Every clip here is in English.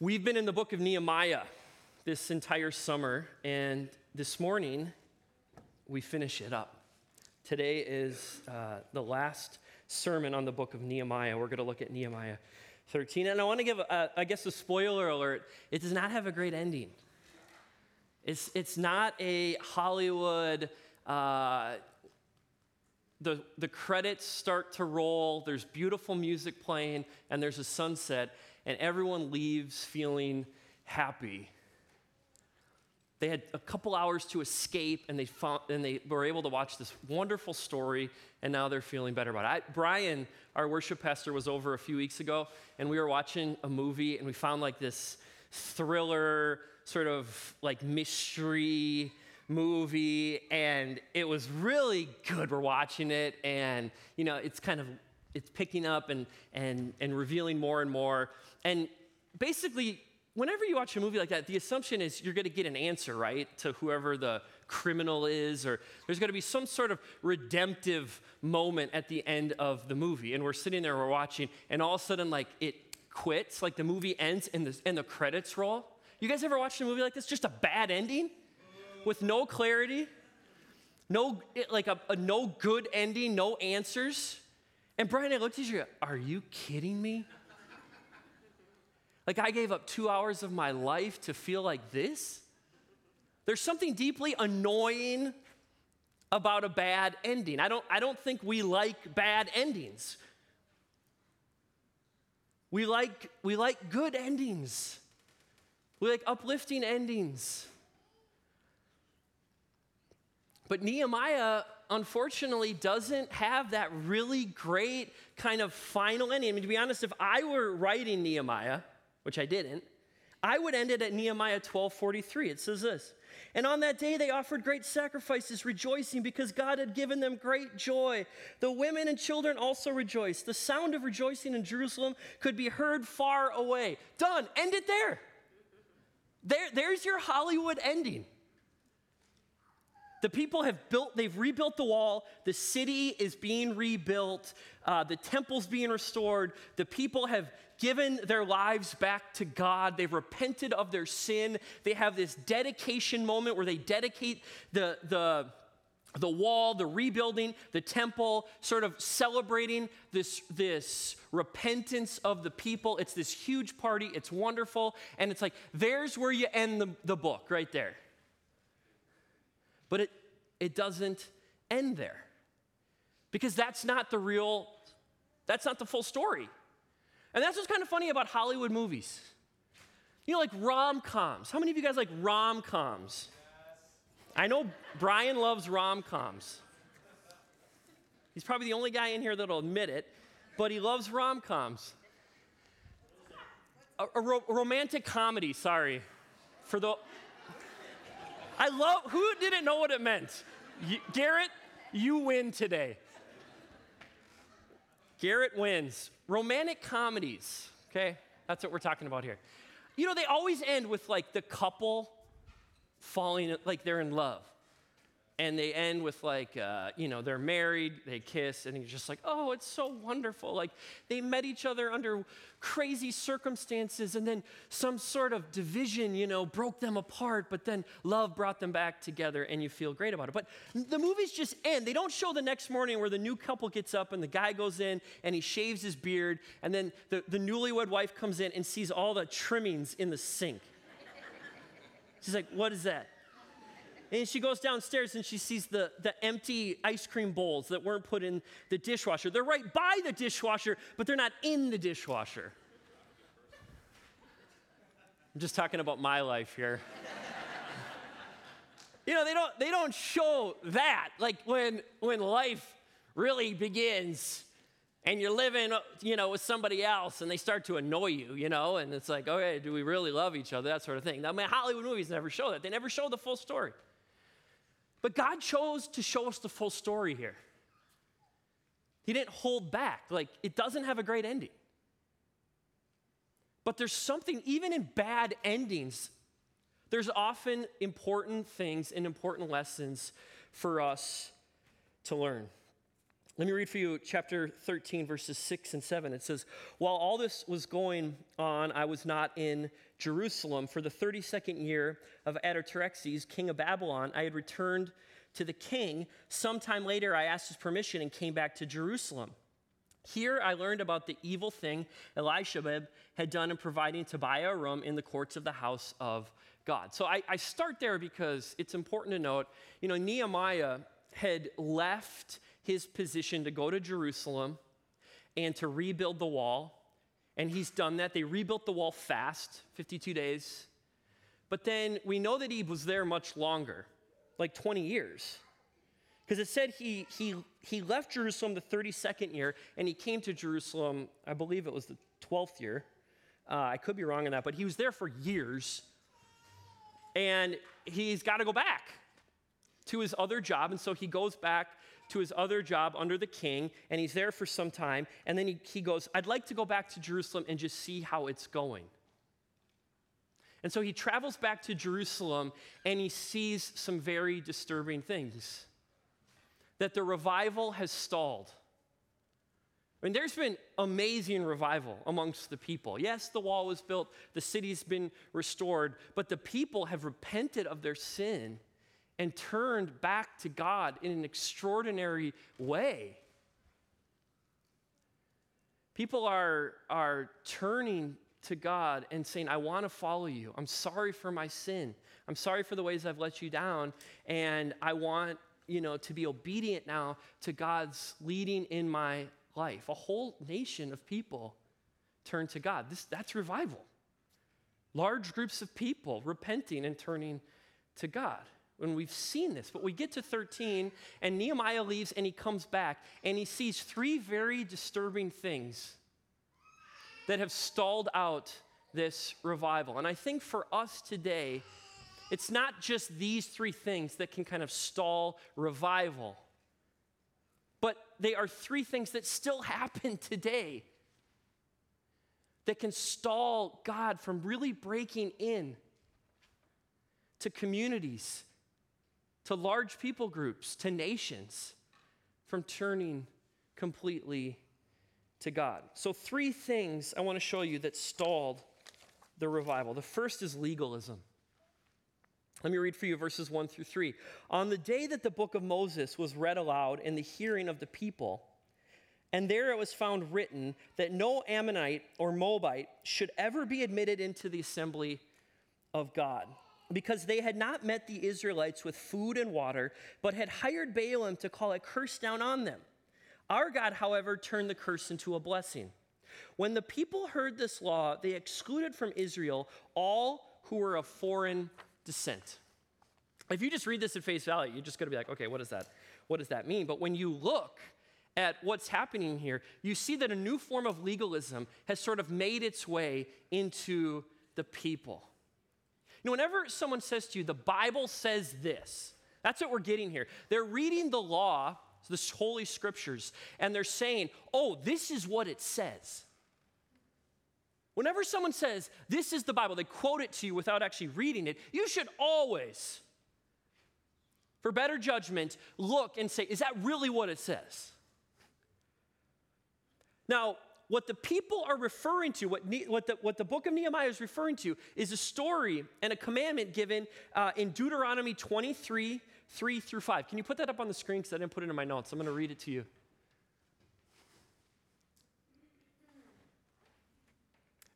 We've been in the book of Nehemiah this entire summer, and this morning we finish it up. Today is uh, the last sermon on the book of Nehemiah. We're going to look at Nehemiah 13. And I want to give, a, I guess, a spoiler alert. It does not have a great ending. It's, it's not a Hollywood, uh, the, the credits start to roll, there's beautiful music playing, and there's a sunset, and everyone leaves feeling happy. They had a couple hours to escape, and they, found, and they were able to watch this wonderful story, and now they're feeling better about it. I, Brian, our worship pastor, was over a few weeks ago, and we were watching a movie, and we found like this thriller, sort of like mystery movie, and it was really good. We're watching it, and you know, it's kind of it's picking up and and and revealing more and more. And basically, whenever you watch a movie like that, the assumption is you're going to get an answer, right, to whoever the criminal is, or there's going to be some sort of redemptive moment at the end of the movie. And we're sitting there, we're watching, and all of a sudden, like it quits, like the movie ends and the, and the credits roll. You guys ever watched a movie like this? Just a bad ending with no clarity, no like a, a no good ending, no answers. And Brian, I looked at you. Are you kidding me? Like I gave up two hours of my life to feel like this? There's something deeply annoying about a bad ending. I don't, I don't think we like bad endings. We like, we like good endings. We like uplifting endings. But Nehemiah, unfortunately, doesn't have that really great kind of final ending. I mean, to be honest, if I were writing Nehemiah, which I didn't, I would end it at Nehemiah 12:43. It says this. And on that day they offered great sacrifices, rejoicing because God had given them great joy. The women and children also rejoiced. The sound of rejoicing in Jerusalem could be heard far away. Done. End it there. There, there's your Hollywood ending. The people have built, they've rebuilt the wall. The city is being rebuilt. Uh, the temple's being restored. The people have given their lives back to God. They've repented of their sin. They have this dedication moment where they dedicate the, the, the wall, the rebuilding, the temple, sort of celebrating this, this repentance of the people. It's this huge party. It's wonderful. And it's like, there's where you end the, the book, right there. But it, it doesn't end there. Because that's not the real, that's not the full story. And that's what's kind of funny about Hollywood movies. You know, like rom coms. How many of you guys like rom coms? Yes. I know Brian loves rom coms. He's probably the only guy in here that'll admit it, but he loves rom coms. A, a, ro- romantic comedy, sorry. For the. I love. Who didn't know what it meant? You, Garrett, you win today. Garrett wins. Romantic comedies, okay? That's what we're talking about here. You know, they always end with like the couple falling, like they're in love and they end with like uh, you know they're married they kiss and you're just like oh it's so wonderful. Like they met each other under crazy circumstances and then some sort of division you know broke them apart but then love brought them back together and you feel great about it. But the movies just end. They don't show the next morning where the new couple gets up and the guy goes in and he shaves his beard and then the, the newlywed wife comes in and sees all the trimmings in the sink. She's like what is that and she goes downstairs and she sees the, the empty ice cream bowls that weren't put in the dishwasher. They're right by the dishwasher, but they're not in the dishwasher. I'm just talking about my life here. you know, they don't, they don't show that. Like when, when life really begins and you're living, you know, with somebody else and they start to annoy you, you know, and it's like, okay, do we really love each other? That sort of thing. I mean, Hollywood movies never show that. They never show the full story. But God chose to show us the full story here. He didn't hold back. Like, it doesn't have a great ending. But there's something, even in bad endings, there's often important things and important lessons for us to learn. Let me read for you chapter 13, verses 6 and 7. It says, While all this was going on, I was not in Jerusalem. For the 32nd year of Artaxerxes, king of Babylon, I had returned to the king. Sometime later, I asked his permission and came back to Jerusalem. Here, I learned about the evil thing Eliashib had done in providing Tobiah a room in the courts of the house of God. So I, I start there because it's important to note, you know, Nehemiah had left his position to go to Jerusalem and to rebuild the wall. And he's done that. They rebuilt the wall fast, 52 days. But then we know that he was there much longer, like 20 years. Because it said he, he, he left Jerusalem the 32nd year and he came to Jerusalem, I believe it was the 12th year. Uh, I could be wrong on that, but he was there for years. And he's got to go back to his other job. And so he goes back to his other job under the king, and he's there for some time. And then he, he goes, I'd like to go back to Jerusalem and just see how it's going. And so he travels back to Jerusalem and he sees some very disturbing things that the revival has stalled. I mean, there's been amazing revival amongst the people. Yes, the wall was built, the city's been restored, but the people have repented of their sin and turned back to God in an extraordinary way. People are, are turning to God and saying, I want to follow you. I'm sorry for my sin. I'm sorry for the ways I've let you down. And I want, you know, to be obedient now to God's leading in my life. A whole nation of people turn to God. This, that's revival. Large groups of people repenting and turning to God when we've seen this. But we get to 13, and Nehemiah leaves and he comes back, and he sees three very disturbing things that have stalled out this revival. And I think for us today, it's not just these three things that can kind of stall revival, but they are three things that still happen today that can stall God from really breaking in to communities to large people groups, to nations, from turning completely to God. So, three things I want to show you that stalled the revival. The first is legalism. Let me read for you verses 1 through 3. On the day that the book of Moses was read aloud in the hearing of the people, and there it was found written that no Ammonite or Moabite should ever be admitted into the assembly of God because they had not met the Israelites with food and water, but had hired Balaam to call a curse down on them. Our God, however, turned the curse into a blessing. When the people heard this law, they excluded from Israel all who were of foreign descent. If you just read this at face value, you're just going to be like, okay, what does that, what does that mean? But when you look at what's happening here, you see that a new form of legalism has sort of made its way into the people. Know, whenever someone says to you, the Bible says this, that's what we're getting here. They're reading the law, the holy scriptures, and they're saying, oh, this is what it says. Whenever someone says, this is the Bible, they quote it to you without actually reading it, you should always, for better judgment, look and say, is that really what it says? Now, what the people are referring to, what, ne- what, the, what the book of Nehemiah is referring to, is a story and a commandment given uh, in Deuteronomy 23 3 through 5. Can you put that up on the screen? Because I didn't put it in my notes. I'm going to read it to you.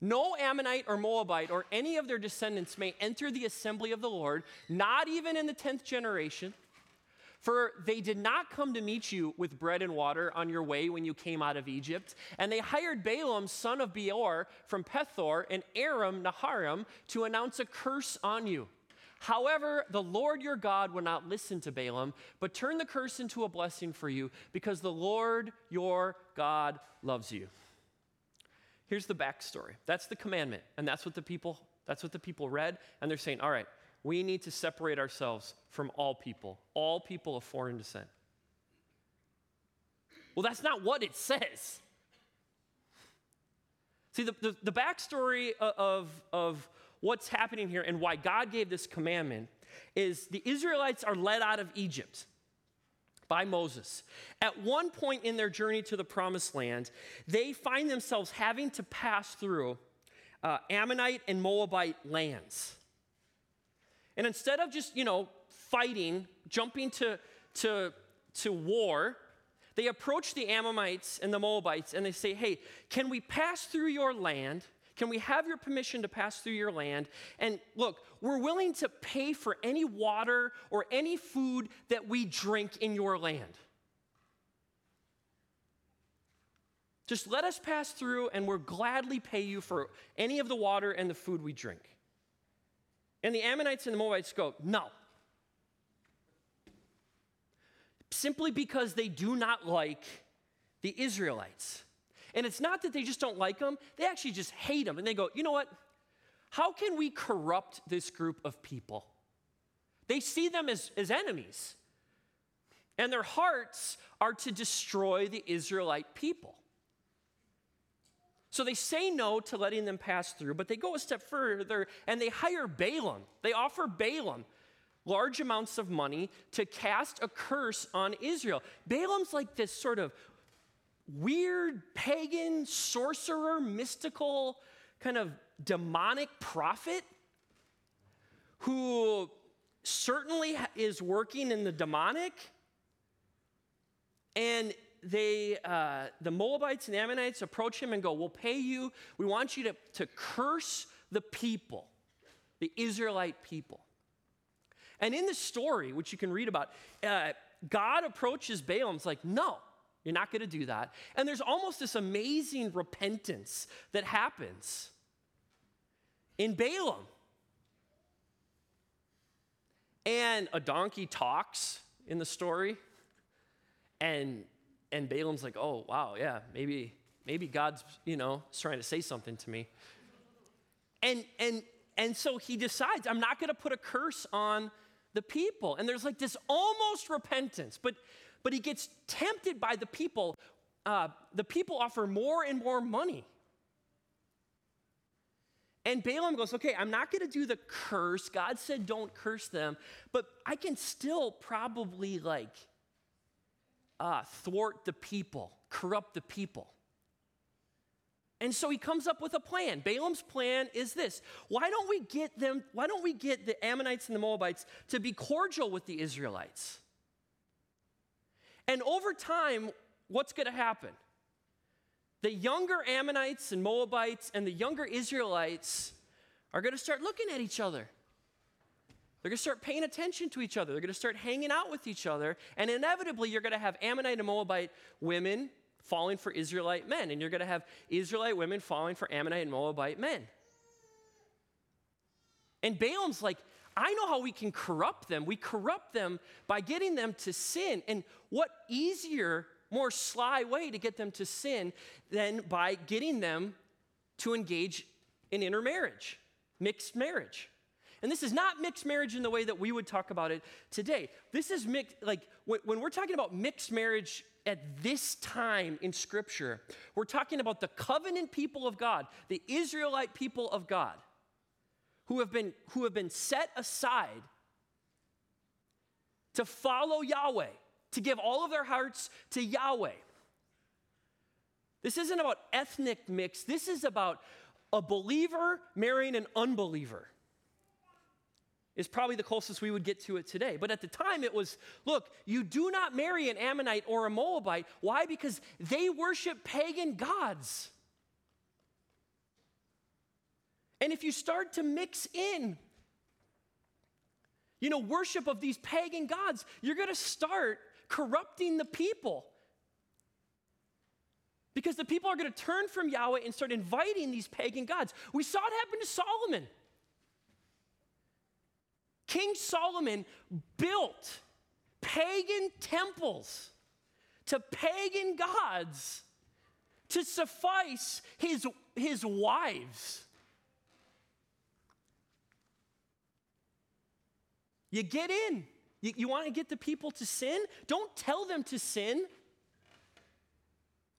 No Ammonite or Moabite or any of their descendants may enter the assembly of the Lord, not even in the 10th generation. For they did not come to meet you with bread and water on your way when you came out of Egypt. And they hired Balaam, son of Beor, from Pethor, and Aram Naharaim, to announce a curse on you. However, the Lord your God will not listen to Balaam, but turn the curse into a blessing for you, because the Lord your God loves you. Here's the backstory. That's the commandment, and that's what the people that's what the people read, and they're saying, all right, we need to separate ourselves from all people, all people of foreign descent. Well, that's not what it says. See, the, the, the backstory of, of what's happening here and why God gave this commandment is the Israelites are led out of Egypt by Moses. At one point in their journey to the promised land, they find themselves having to pass through uh, Ammonite and Moabite lands. And instead of just, you know, fighting, jumping to, to, to war, they approach the Ammonites and the Moabites and they say, Hey, can we pass through your land? Can we have your permission to pass through your land? And look, we're willing to pay for any water or any food that we drink in your land. Just let us pass through, and we'll gladly pay you for any of the water and the food we drink. And the Ammonites and the Moabites go, No. Simply because they do not like the Israelites. And it's not that they just don't like them, they actually just hate them. And they go, you know what? How can we corrupt this group of people? They see them as, as enemies. And their hearts are to destroy the Israelite people. So they say no to letting them pass through, but they go a step further and they hire Balaam. They offer Balaam large amounts of money to cast a curse on Israel. Balaam's like this sort of weird pagan sorcerer, mystical, kind of demonic prophet who certainly is working in the demonic. And they, uh, the Moabites and Ammonites approach him and go, We'll pay you. We want you to, to curse the people, the Israelite people. And in the story, which you can read about, uh, God approaches Balaam's like, No, you're not going to do that. And there's almost this amazing repentance that happens in Balaam. And a donkey talks in the story. And and Balaam's like, "Oh, wow, yeah, maybe maybe God's, you know, trying to say something to me." And and and so he decides, I'm not going to put a curse on the people. And there's like this almost repentance, but but he gets tempted by the people. Uh, the people offer more and more money. And Balaam goes, okay, I'm not going to do the curse. God said don't curse them, but I can still probably like uh, thwart the people, corrupt the people. And so he comes up with a plan. Balaam's plan is this. Why don't we get them, why don't we get the Ammonites and the Moabites to be cordial with the Israelites? And over time, what's going to happen? The younger Ammonites and Moabites and the younger Israelites are going to start looking at each other. They're going to start paying attention to each other. They're going to start hanging out with each other. And inevitably, you're going to have Ammonite and Moabite women falling for Israelite men. And you're going to have Israelite women falling for Ammonite and Moabite men. And Balaam's like, I know how we can corrupt them. We corrupt them by getting them to sin. And what easier, more sly way to get them to sin than by getting them to engage in intermarriage, mixed marriage. And this is not mixed marriage in the way that we would talk about it today. This is mixed, like when, when we're talking about mixed marriage at this time in Scripture, we're talking about the covenant people of God, the Israelite people of God who have been, who have been set aside to follow Yahweh, to give all of their hearts to Yahweh. This isn't about ethnic mix, this is about a believer marrying an unbeliever. Is probably the closest we would get to it today. But at the time, it was look, you do not marry an Ammonite or a Moabite. Why? Because they worship pagan gods. And if you start to mix in, you know, worship of these pagan gods, you're going to start corrupting the people. Because the people are going to turn from Yahweh and start inviting these pagan gods. We saw it happen to Solomon. King Solomon built pagan temples to pagan gods to suffice his, his wives. You get in. You, you want to get the people to sin? Don't tell them to sin.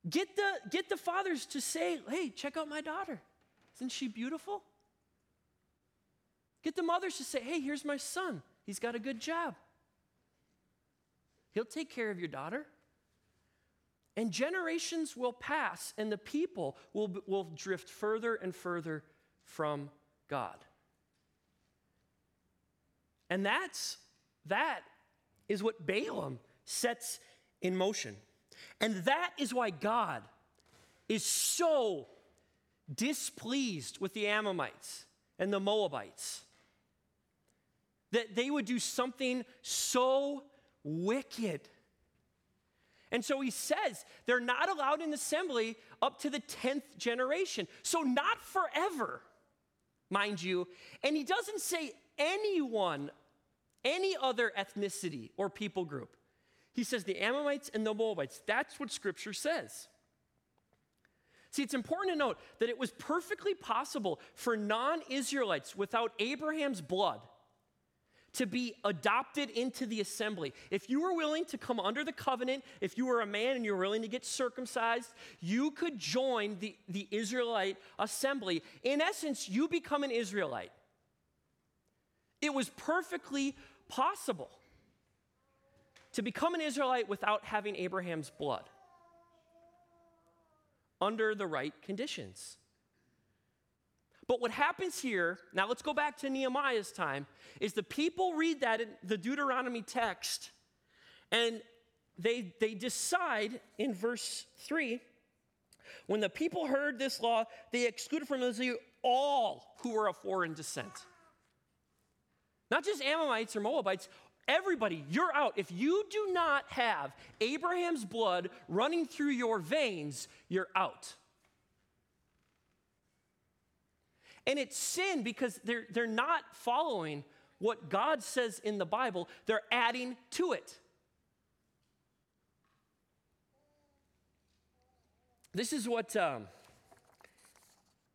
Get the, get the fathers to say, hey, check out my daughter. Isn't she beautiful? Get the mothers to say, hey, here's my son. He's got a good job. He'll take care of your daughter. And generations will pass, and the people will, will drift further and further from God. And that's that is what Balaam sets in motion. And that is why God is so displeased with the Ammonites and the Moabites that they would do something so wicked. And so he says they're not allowed in assembly up to the 10th generation. So, not forever, mind you. And he doesn't say anyone, any other ethnicity or people group. He says the Ammonites and the Moabites. That's what scripture says. See, it's important to note that it was perfectly possible for non Israelites without Abraham's blood to be adopted into the assembly. If you were willing to come under the covenant, if you were a man and you were willing to get circumcised, you could join the, the Israelite assembly. In essence, you become an Israelite. It was perfectly possible to become an Israelite without having Abraham's blood under the right conditions. But what happens here, now let's go back to Nehemiah's time, is the people read that in the Deuteronomy text and they, they decide in verse 3 when the people heard this law, they excluded from Israel all who were of foreign descent. Not just Ammonites or Moabites, everybody, you're out. If you do not have Abraham's blood running through your veins, you're out. And it's sin because they're, they're not following what God says in the Bible, they're adding to it. This is what, um,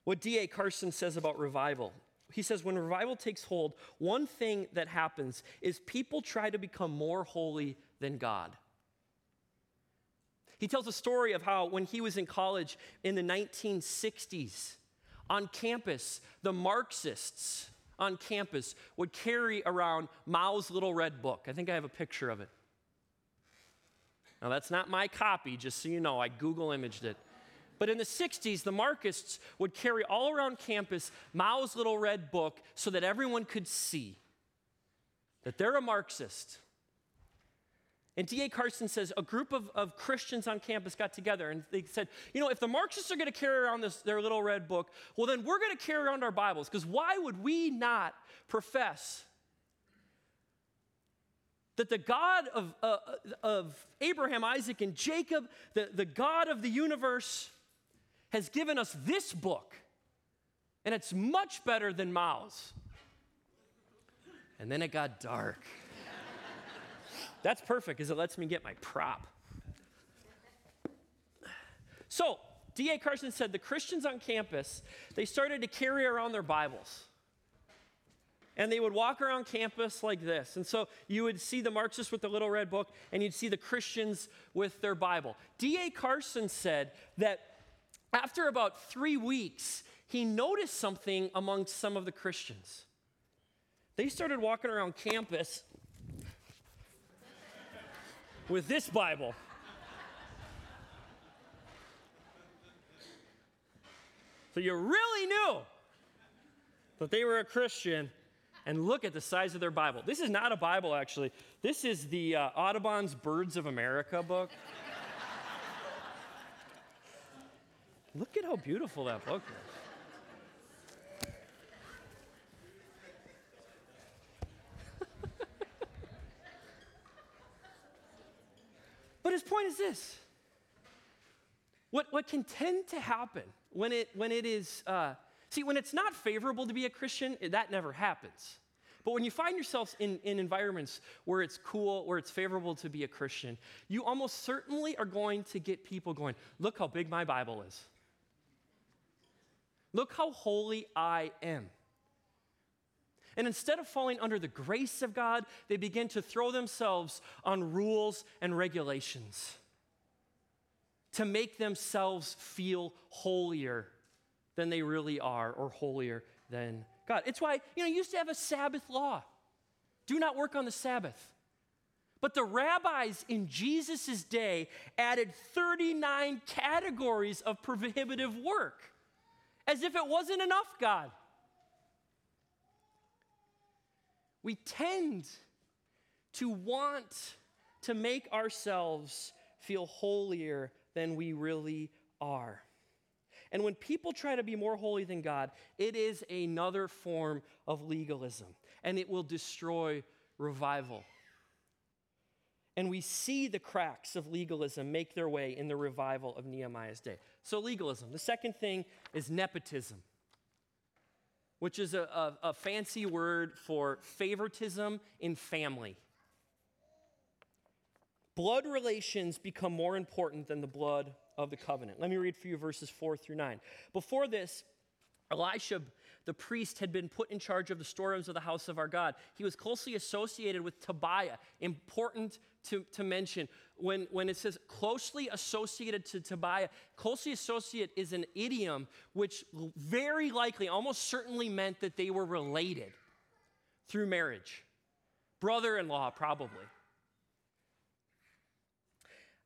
what D.A. Carson says about revival. He says, when revival takes hold, one thing that happens is people try to become more holy than God. He tells a story of how when he was in college in the 1960s, on campus, the Marxists on campus would carry around Mao's little red book. I think I have a picture of it. Now, that's not my copy, just so you know, I Google imaged it. But in the 60s, the Marxists would carry all around campus Mao's little red book so that everyone could see that they're a Marxist. And D.A. Carson says a group of, of Christians on campus got together and they said, you know, if the Marxists are going to carry around this, their little red book, well, then we're going to carry around our Bibles because why would we not profess that the God of, uh, of Abraham, Isaac, and Jacob, the, the God of the universe, has given us this book, and it's much better than Mao's. And then it got dark. That's perfect because it lets me get my prop. So, D.A. Carson said the Christians on campus, they started to carry around their Bibles. And they would walk around campus like this. And so you would see the Marxists with the little red book, and you'd see the Christians with their Bible. D.A. Carson said that after about three weeks, he noticed something among some of the Christians. They started walking around campus with this Bible. So you really knew that they were a Christian. And look at the size of their Bible. This is not a Bible, actually. This is the uh, Audubon's Birds of America book. look at how beautiful that book is. His point is this what, what can tend to happen when it, when it is, uh, see, when it's not favorable to be a Christian, that never happens. But when you find yourselves in, in environments where it's cool, where it's favorable to be a Christian, you almost certainly are going to get people going, Look how big my Bible is. Look how holy I am. And instead of falling under the grace of God, they begin to throw themselves on rules and regulations to make themselves feel holier than they really are or holier than God. It's why, you know, you used to have a Sabbath law do not work on the Sabbath. But the rabbis in Jesus' day added 39 categories of prohibitive work, as if it wasn't enough, God. We tend to want to make ourselves feel holier than we really are. And when people try to be more holy than God, it is another form of legalism, and it will destroy revival. And we see the cracks of legalism make their way in the revival of Nehemiah's day. So, legalism. The second thing is nepotism, which is a, a, a fancy word for favoritism in family. Blood relations become more important than the blood of the covenant. Let me read for you verses 4 through 9. Before this, Eliashib, the priest, had been put in charge of the storerooms of the house of our God. He was closely associated with Tobiah. Important to, to mention when, when it says closely associated to Tobiah, closely associate is an idiom which very likely, almost certainly meant that they were related through marriage. Brother in law, probably.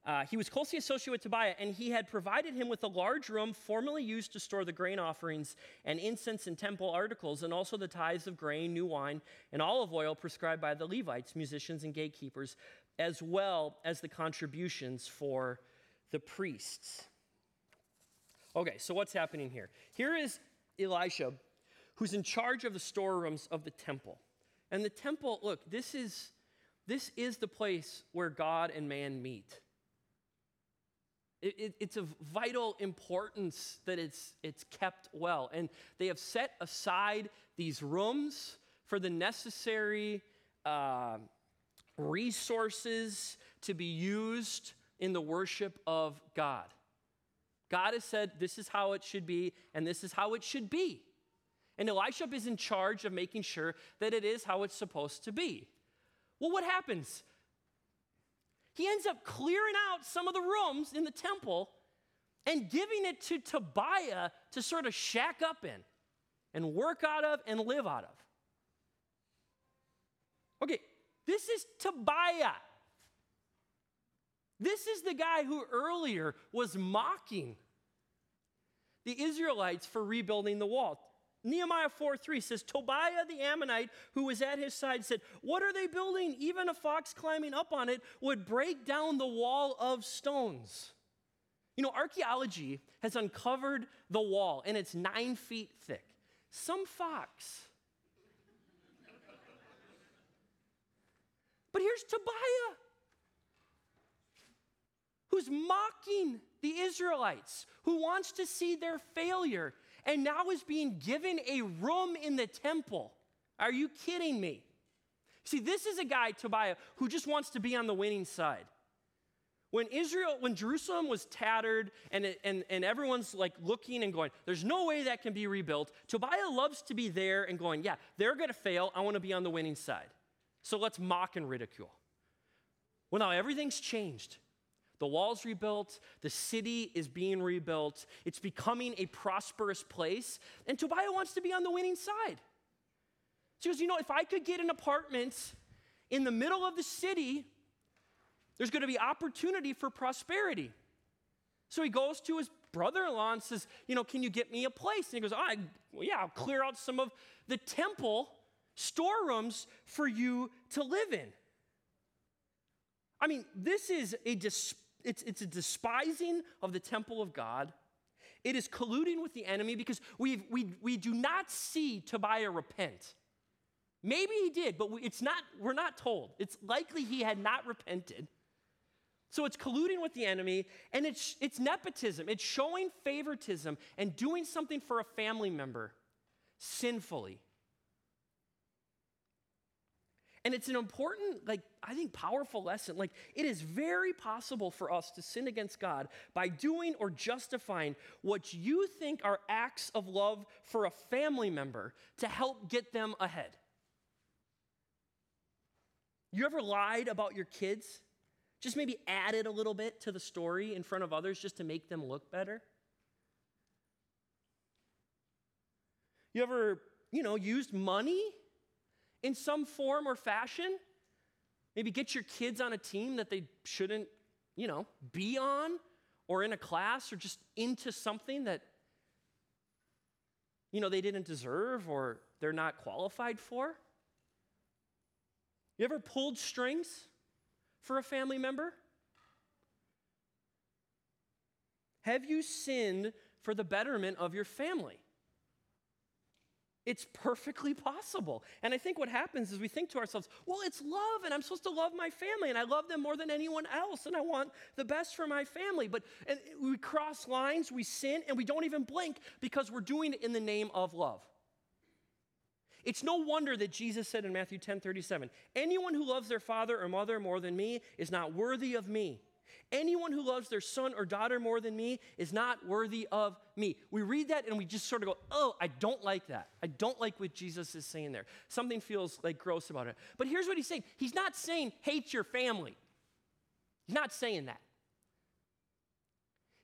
Uh, he was closely associated with Tobiah, and he had provided him with a large room formerly used to store the grain offerings and incense and temple articles, and also the tithes of grain, new wine, and olive oil prescribed by the Levites, musicians, and gatekeepers, as well as the contributions for the priests. Okay, so what's happening here? Here is Eliashib, who's in charge of the storerooms of the temple. And the temple, look, this is this is the place where God and man meet. It, it, it's of vital importance that it's, it's kept well. And they have set aside these rooms for the necessary uh, resources to be used in the worship of God. God has said this is how it should be, and this is how it should be. And Eliashib is in charge of making sure that it is how it's supposed to be. Well, what happens? He ends up clearing out some of the rooms in the temple and giving it to Tobiah to sort of shack up in and work out of and live out of. Okay, this is Tobiah. This is the guy who earlier was mocking the Israelites for rebuilding the wall. Nehemiah 4 3 says, Tobiah the Ammonite, who was at his side, said, What are they building? Even a fox climbing up on it would break down the wall of stones. You know, archaeology has uncovered the wall, and it's nine feet thick. Some fox. but here's Tobiah, who's mocking the Israelites, who wants to see their failure and now is being given a room in the temple. Are you kidding me? See, this is a guy, Tobiah, who just wants to be on the winning side. When Israel, when Jerusalem was tattered and, and, and everyone's like looking and going, there's no way that can be rebuilt, Tobiah loves to be there and going, yeah, they're gonna fail. I wanna be on the winning side. So let's mock and ridicule. Well, now everything's changed. The wall's rebuilt, the city is being rebuilt, it's becoming a prosperous place, and Tobiah wants to be on the winning side. So he goes, You know, if I could get an apartment in the middle of the city, there's going to be opportunity for prosperity. So he goes to his brother in law and says, You know, can you get me a place? And he goes, oh, well, Yeah, I'll clear out some of the temple storerooms for you to live in. I mean, this is a dis- it's, it's a despising of the temple of God. It is colluding with the enemy because we we, we do not see Tobiah repent. Maybe he did, but it's not, we're not told. It's likely he had not repented. So it's colluding with the enemy, and it's, it's nepotism. It's showing favoritism and doing something for a family member sinfully. And it's an important, like, I think, powerful lesson. Like, it is very possible for us to sin against God by doing or justifying what you think are acts of love for a family member to help get them ahead. You ever lied about your kids? Just maybe added a little bit to the story in front of others just to make them look better? You ever, you know, used money in some form or fashion Maybe get your kids on a team that they shouldn't, you know, be on or in a class or just into something that, you know, they didn't deserve or they're not qualified for. You ever pulled strings for a family member? Have you sinned for the betterment of your family? It's perfectly possible. And I think what happens is we think to ourselves, well, it's love, and I'm supposed to love my family, and I love them more than anyone else, and I want the best for my family. But we cross lines, we sin, and we don't even blink because we're doing it in the name of love. It's no wonder that Jesus said in Matthew 10 37, anyone who loves their father or mother more than me is not worthy of me. Anyone who loves their son or daughter more than me is not worthy of me. We read that and we just sort of go, oh, I don't like that. I don't like what Jesus is saying there. Something feels like gross about it. But here's what he's saying He's not saying hate your family, he's not saying that.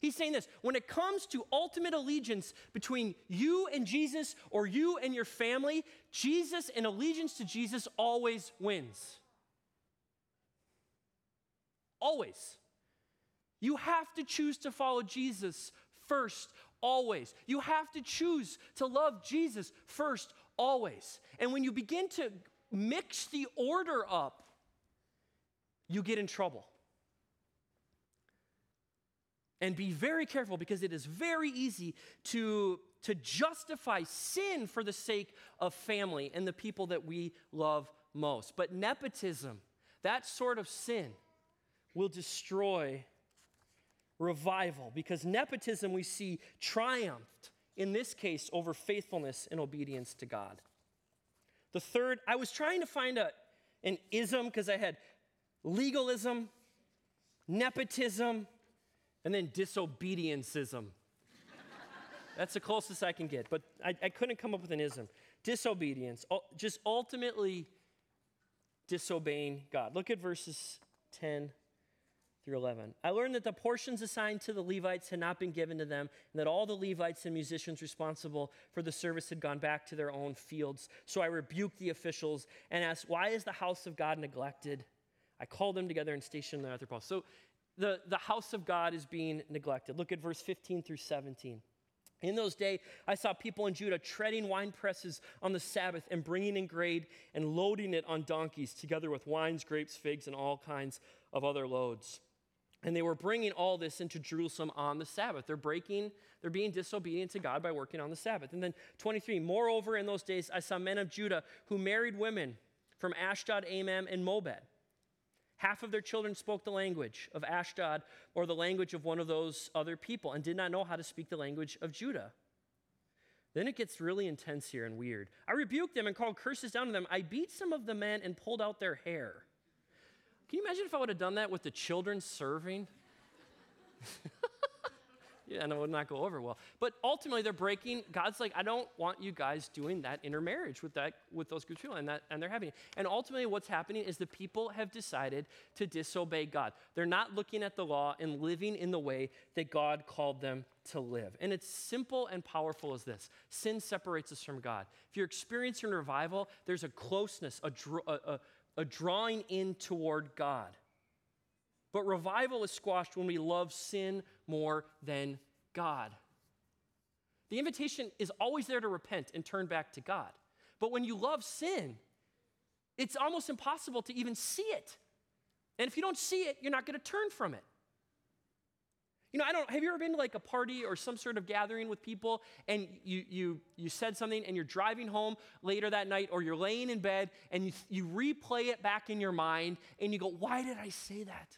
He's saying this when it comes to ultimate allegiance between you and Jesus or you and your family, Jesus and allegiance to Jesus always wins. Always. You have to choose to follow Jesus first, always. You have to choose to love Jesus first, always. And when you begin to mix the order up, you get in trouble. And be very careful because it is very easy to, to justify sin for the sake of family and the people that we love most. But nepotism, that sort of sin, will destroy revival because nepotism we see triumphed, in this case, over faithfulness and obedience to God. The third, I was trying to find a, an ism because I had legalism, nepotism, and then disobedienceism. That's the closest I can get, but I, I couldn't come up with an ism. Disobedience, just ultimately disobeying God. Look at verses 10 through 11. I learned that the portions assigned to the Levites had not been given to them, and that all the Levites and musicians responsible for the service had gone back to their own fields. So I rebuked the officials and asked, Why is the house of God neglected? I called them together and stationed them at their. So the, the house of God is being neglected. Look at verse 15 through 17. In those days, I saw people in Judah treading wine presses on the Sabbath and bringing in grain and loading it on donkeys, together with wines, grapes, figs, and all kinds of other loads. And they were bringing all this into Jerusalem on the Sabbath. They're breaking, they're being disobedient to God by working on the Sabbath. And then 23, moreover, in those days, I saw men of Judah who married women from Ashdod, Ammon, and Moab. Half of their children spoke the language of Ashdod or the language of one of those other people and did not know how to speak the language of Judah. Then it gets really intense here and weird. I rebuked them and called curses down to them. I beat some of the men and pulled out their hair. Can you imagine if I would have done that with the children serving? yeah, and it would not go over well. But ultimately, they're breaking. God's like, I don't want you guys doing that intermarriage with that with those of people, and that and they're having it. And ultimately, what's happening is the people have decided to disobey God. They're not looking at the law and living in the way that God called them to live. And it's simple and powerful as this: sin separates us from God. If you're experiencing revival, there's a closeness, a, a, a a drawing in toward God. But revival is squashed when we love sin more than God. The invitation is always there to repent and turn back to God. But when you love sin, it's almost impossible to even see it. And if you don't see it, you're not going to turn from it. You know, I don't, have you ever been to like a party or some sort of gathering with people and you, you, you said something and you're driving home later that night or you're laying in bed and you, you replay it back in your mind and you go, why did I say that?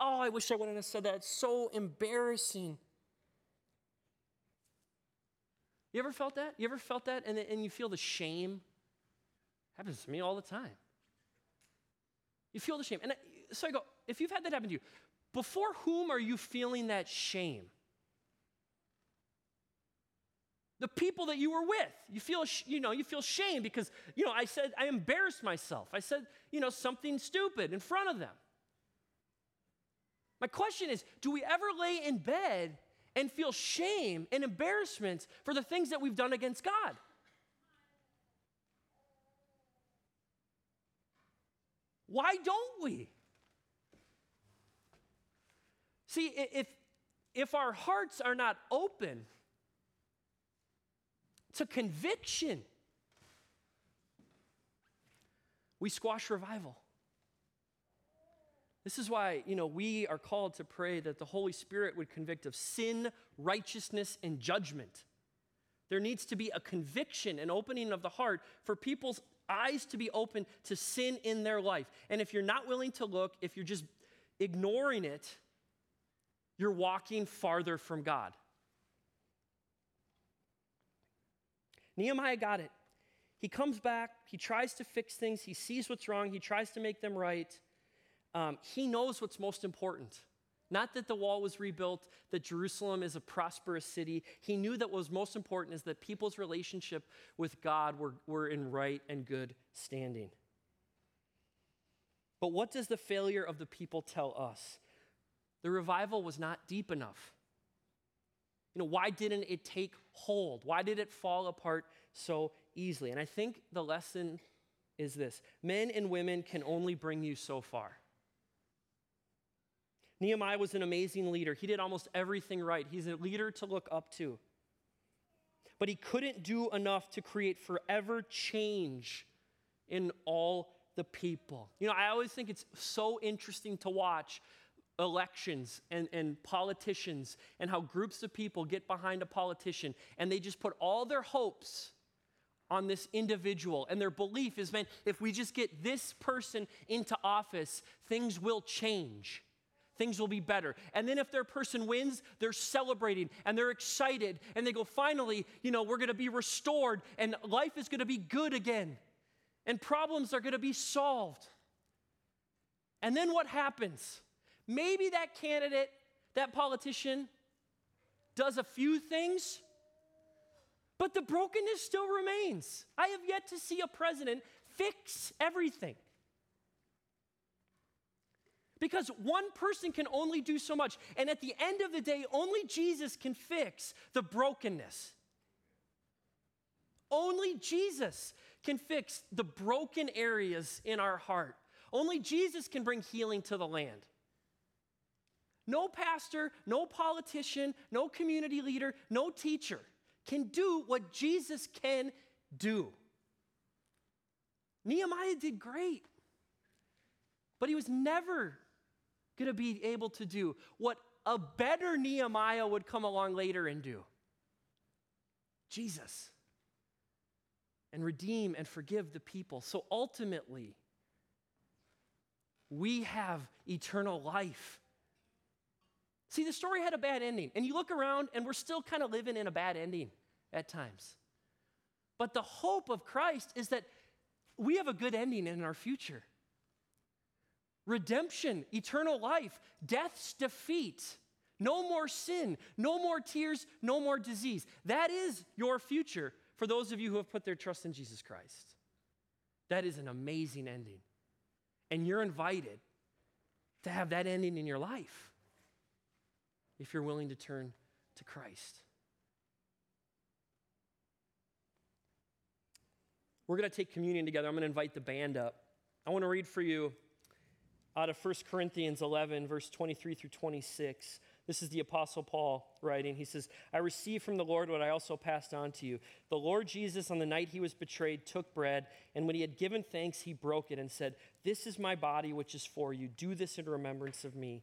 Oh, I wish I wouldn't have said that. It's so embarrassing. You ever felt that? You ever felt that and, and you feel the shame? Happens to me all the time. You feel the shame. And so I go, if you've had that happen to you, before whom are you feeling that shame? The people that you were with. You feel, you know, you feel shame because, you know, I said, I embarrassed myself. I said, you know, something stupid in front of them. My question is do we ever lay in bed and feel shame and embarrassment for the things that we've done against God? Why don't we? See, if, if our hearts are not open to conviction, we squash revival. This is why, you know, we are called to pray that the Holy Spirit would convict of sin, righteousness, and judgment. There needs to be a conviction and opening of the heart for people's eyes to be open to sin in their life. And if you're not willing to look, if you're just ignoring it, you're walking farther from God. Nehemiah got it. He comes back, he tries to fix things, he sees what's wrong, he tries to make them right. Um, he knows what's most important. Not that the wall was rebuilt, that Jerusalem is a prosperous city. He knew that what was most important is that people's relationship with God were, were in right and good standing. But what does the failure of the people tell us? The revival was not deep enough. You know, why didn't it take hold? Why did it fall apart so easily? And I think the lesson is this men and women can only bring you so far. Nehemiah was an amazing leader. He did almost everything right. He's a leader to look up to. But he couldn't do enough to create forever change in all the people. You know, I always think it's so interesting to watch elections and, and politicians and how groups of people get behind a politician and they just put all their hopes on this individual. And their belief is, man, if we just get this person into office, things will change. Things will be better. And then if their person wins, they're celebrating and they're excited and they go, finally, you know, we're going to be restored and life is going to be good again and problems are going to be solved. And then what happens? Maybe that candidate, that politician, does a few things, but the brokenness still remains. I have yet to see a president fix everything. Because one person can only do so much. And at the end of the day, only Jesus can fix the brokenness. Only Jesus can fix the broken areas in our heart. Only Jesus can bring healing to the land. No pastor, no politician, no community leader, no teacher can do what Jesus can do. Nehemiah did great, but he was never going to be able to do what a better Nehemiah would come along later and do Jesus and redeem and forgive the people. So ultimately, we have eternal life See, the story had a bad ending. And you look around, and we're still kind of living in a bad ending at times. But the hope of Christ is that we have a good ending in our future redemption, eternal life, death's defeat, no more sin, no more tears, no more disease. That is your future for those of you who have put their trust in Jesus Christ. That is an amazing ending. And you're invited to have that ending in your life if you're willing to turn to Christ. We're going to take communion together. I'm going to invite the band up. I want to read for you out of 1 Corinthians 11, verse 23 through 26. This is the Apostle Paul writing. He says, I received from the Lord what I also passed on to you. The Lord Jesus, on the night he was betrayed, took bread, and when he had given thanks, he broke it and said, This is my body, which is for you. Do this in remembrance of me.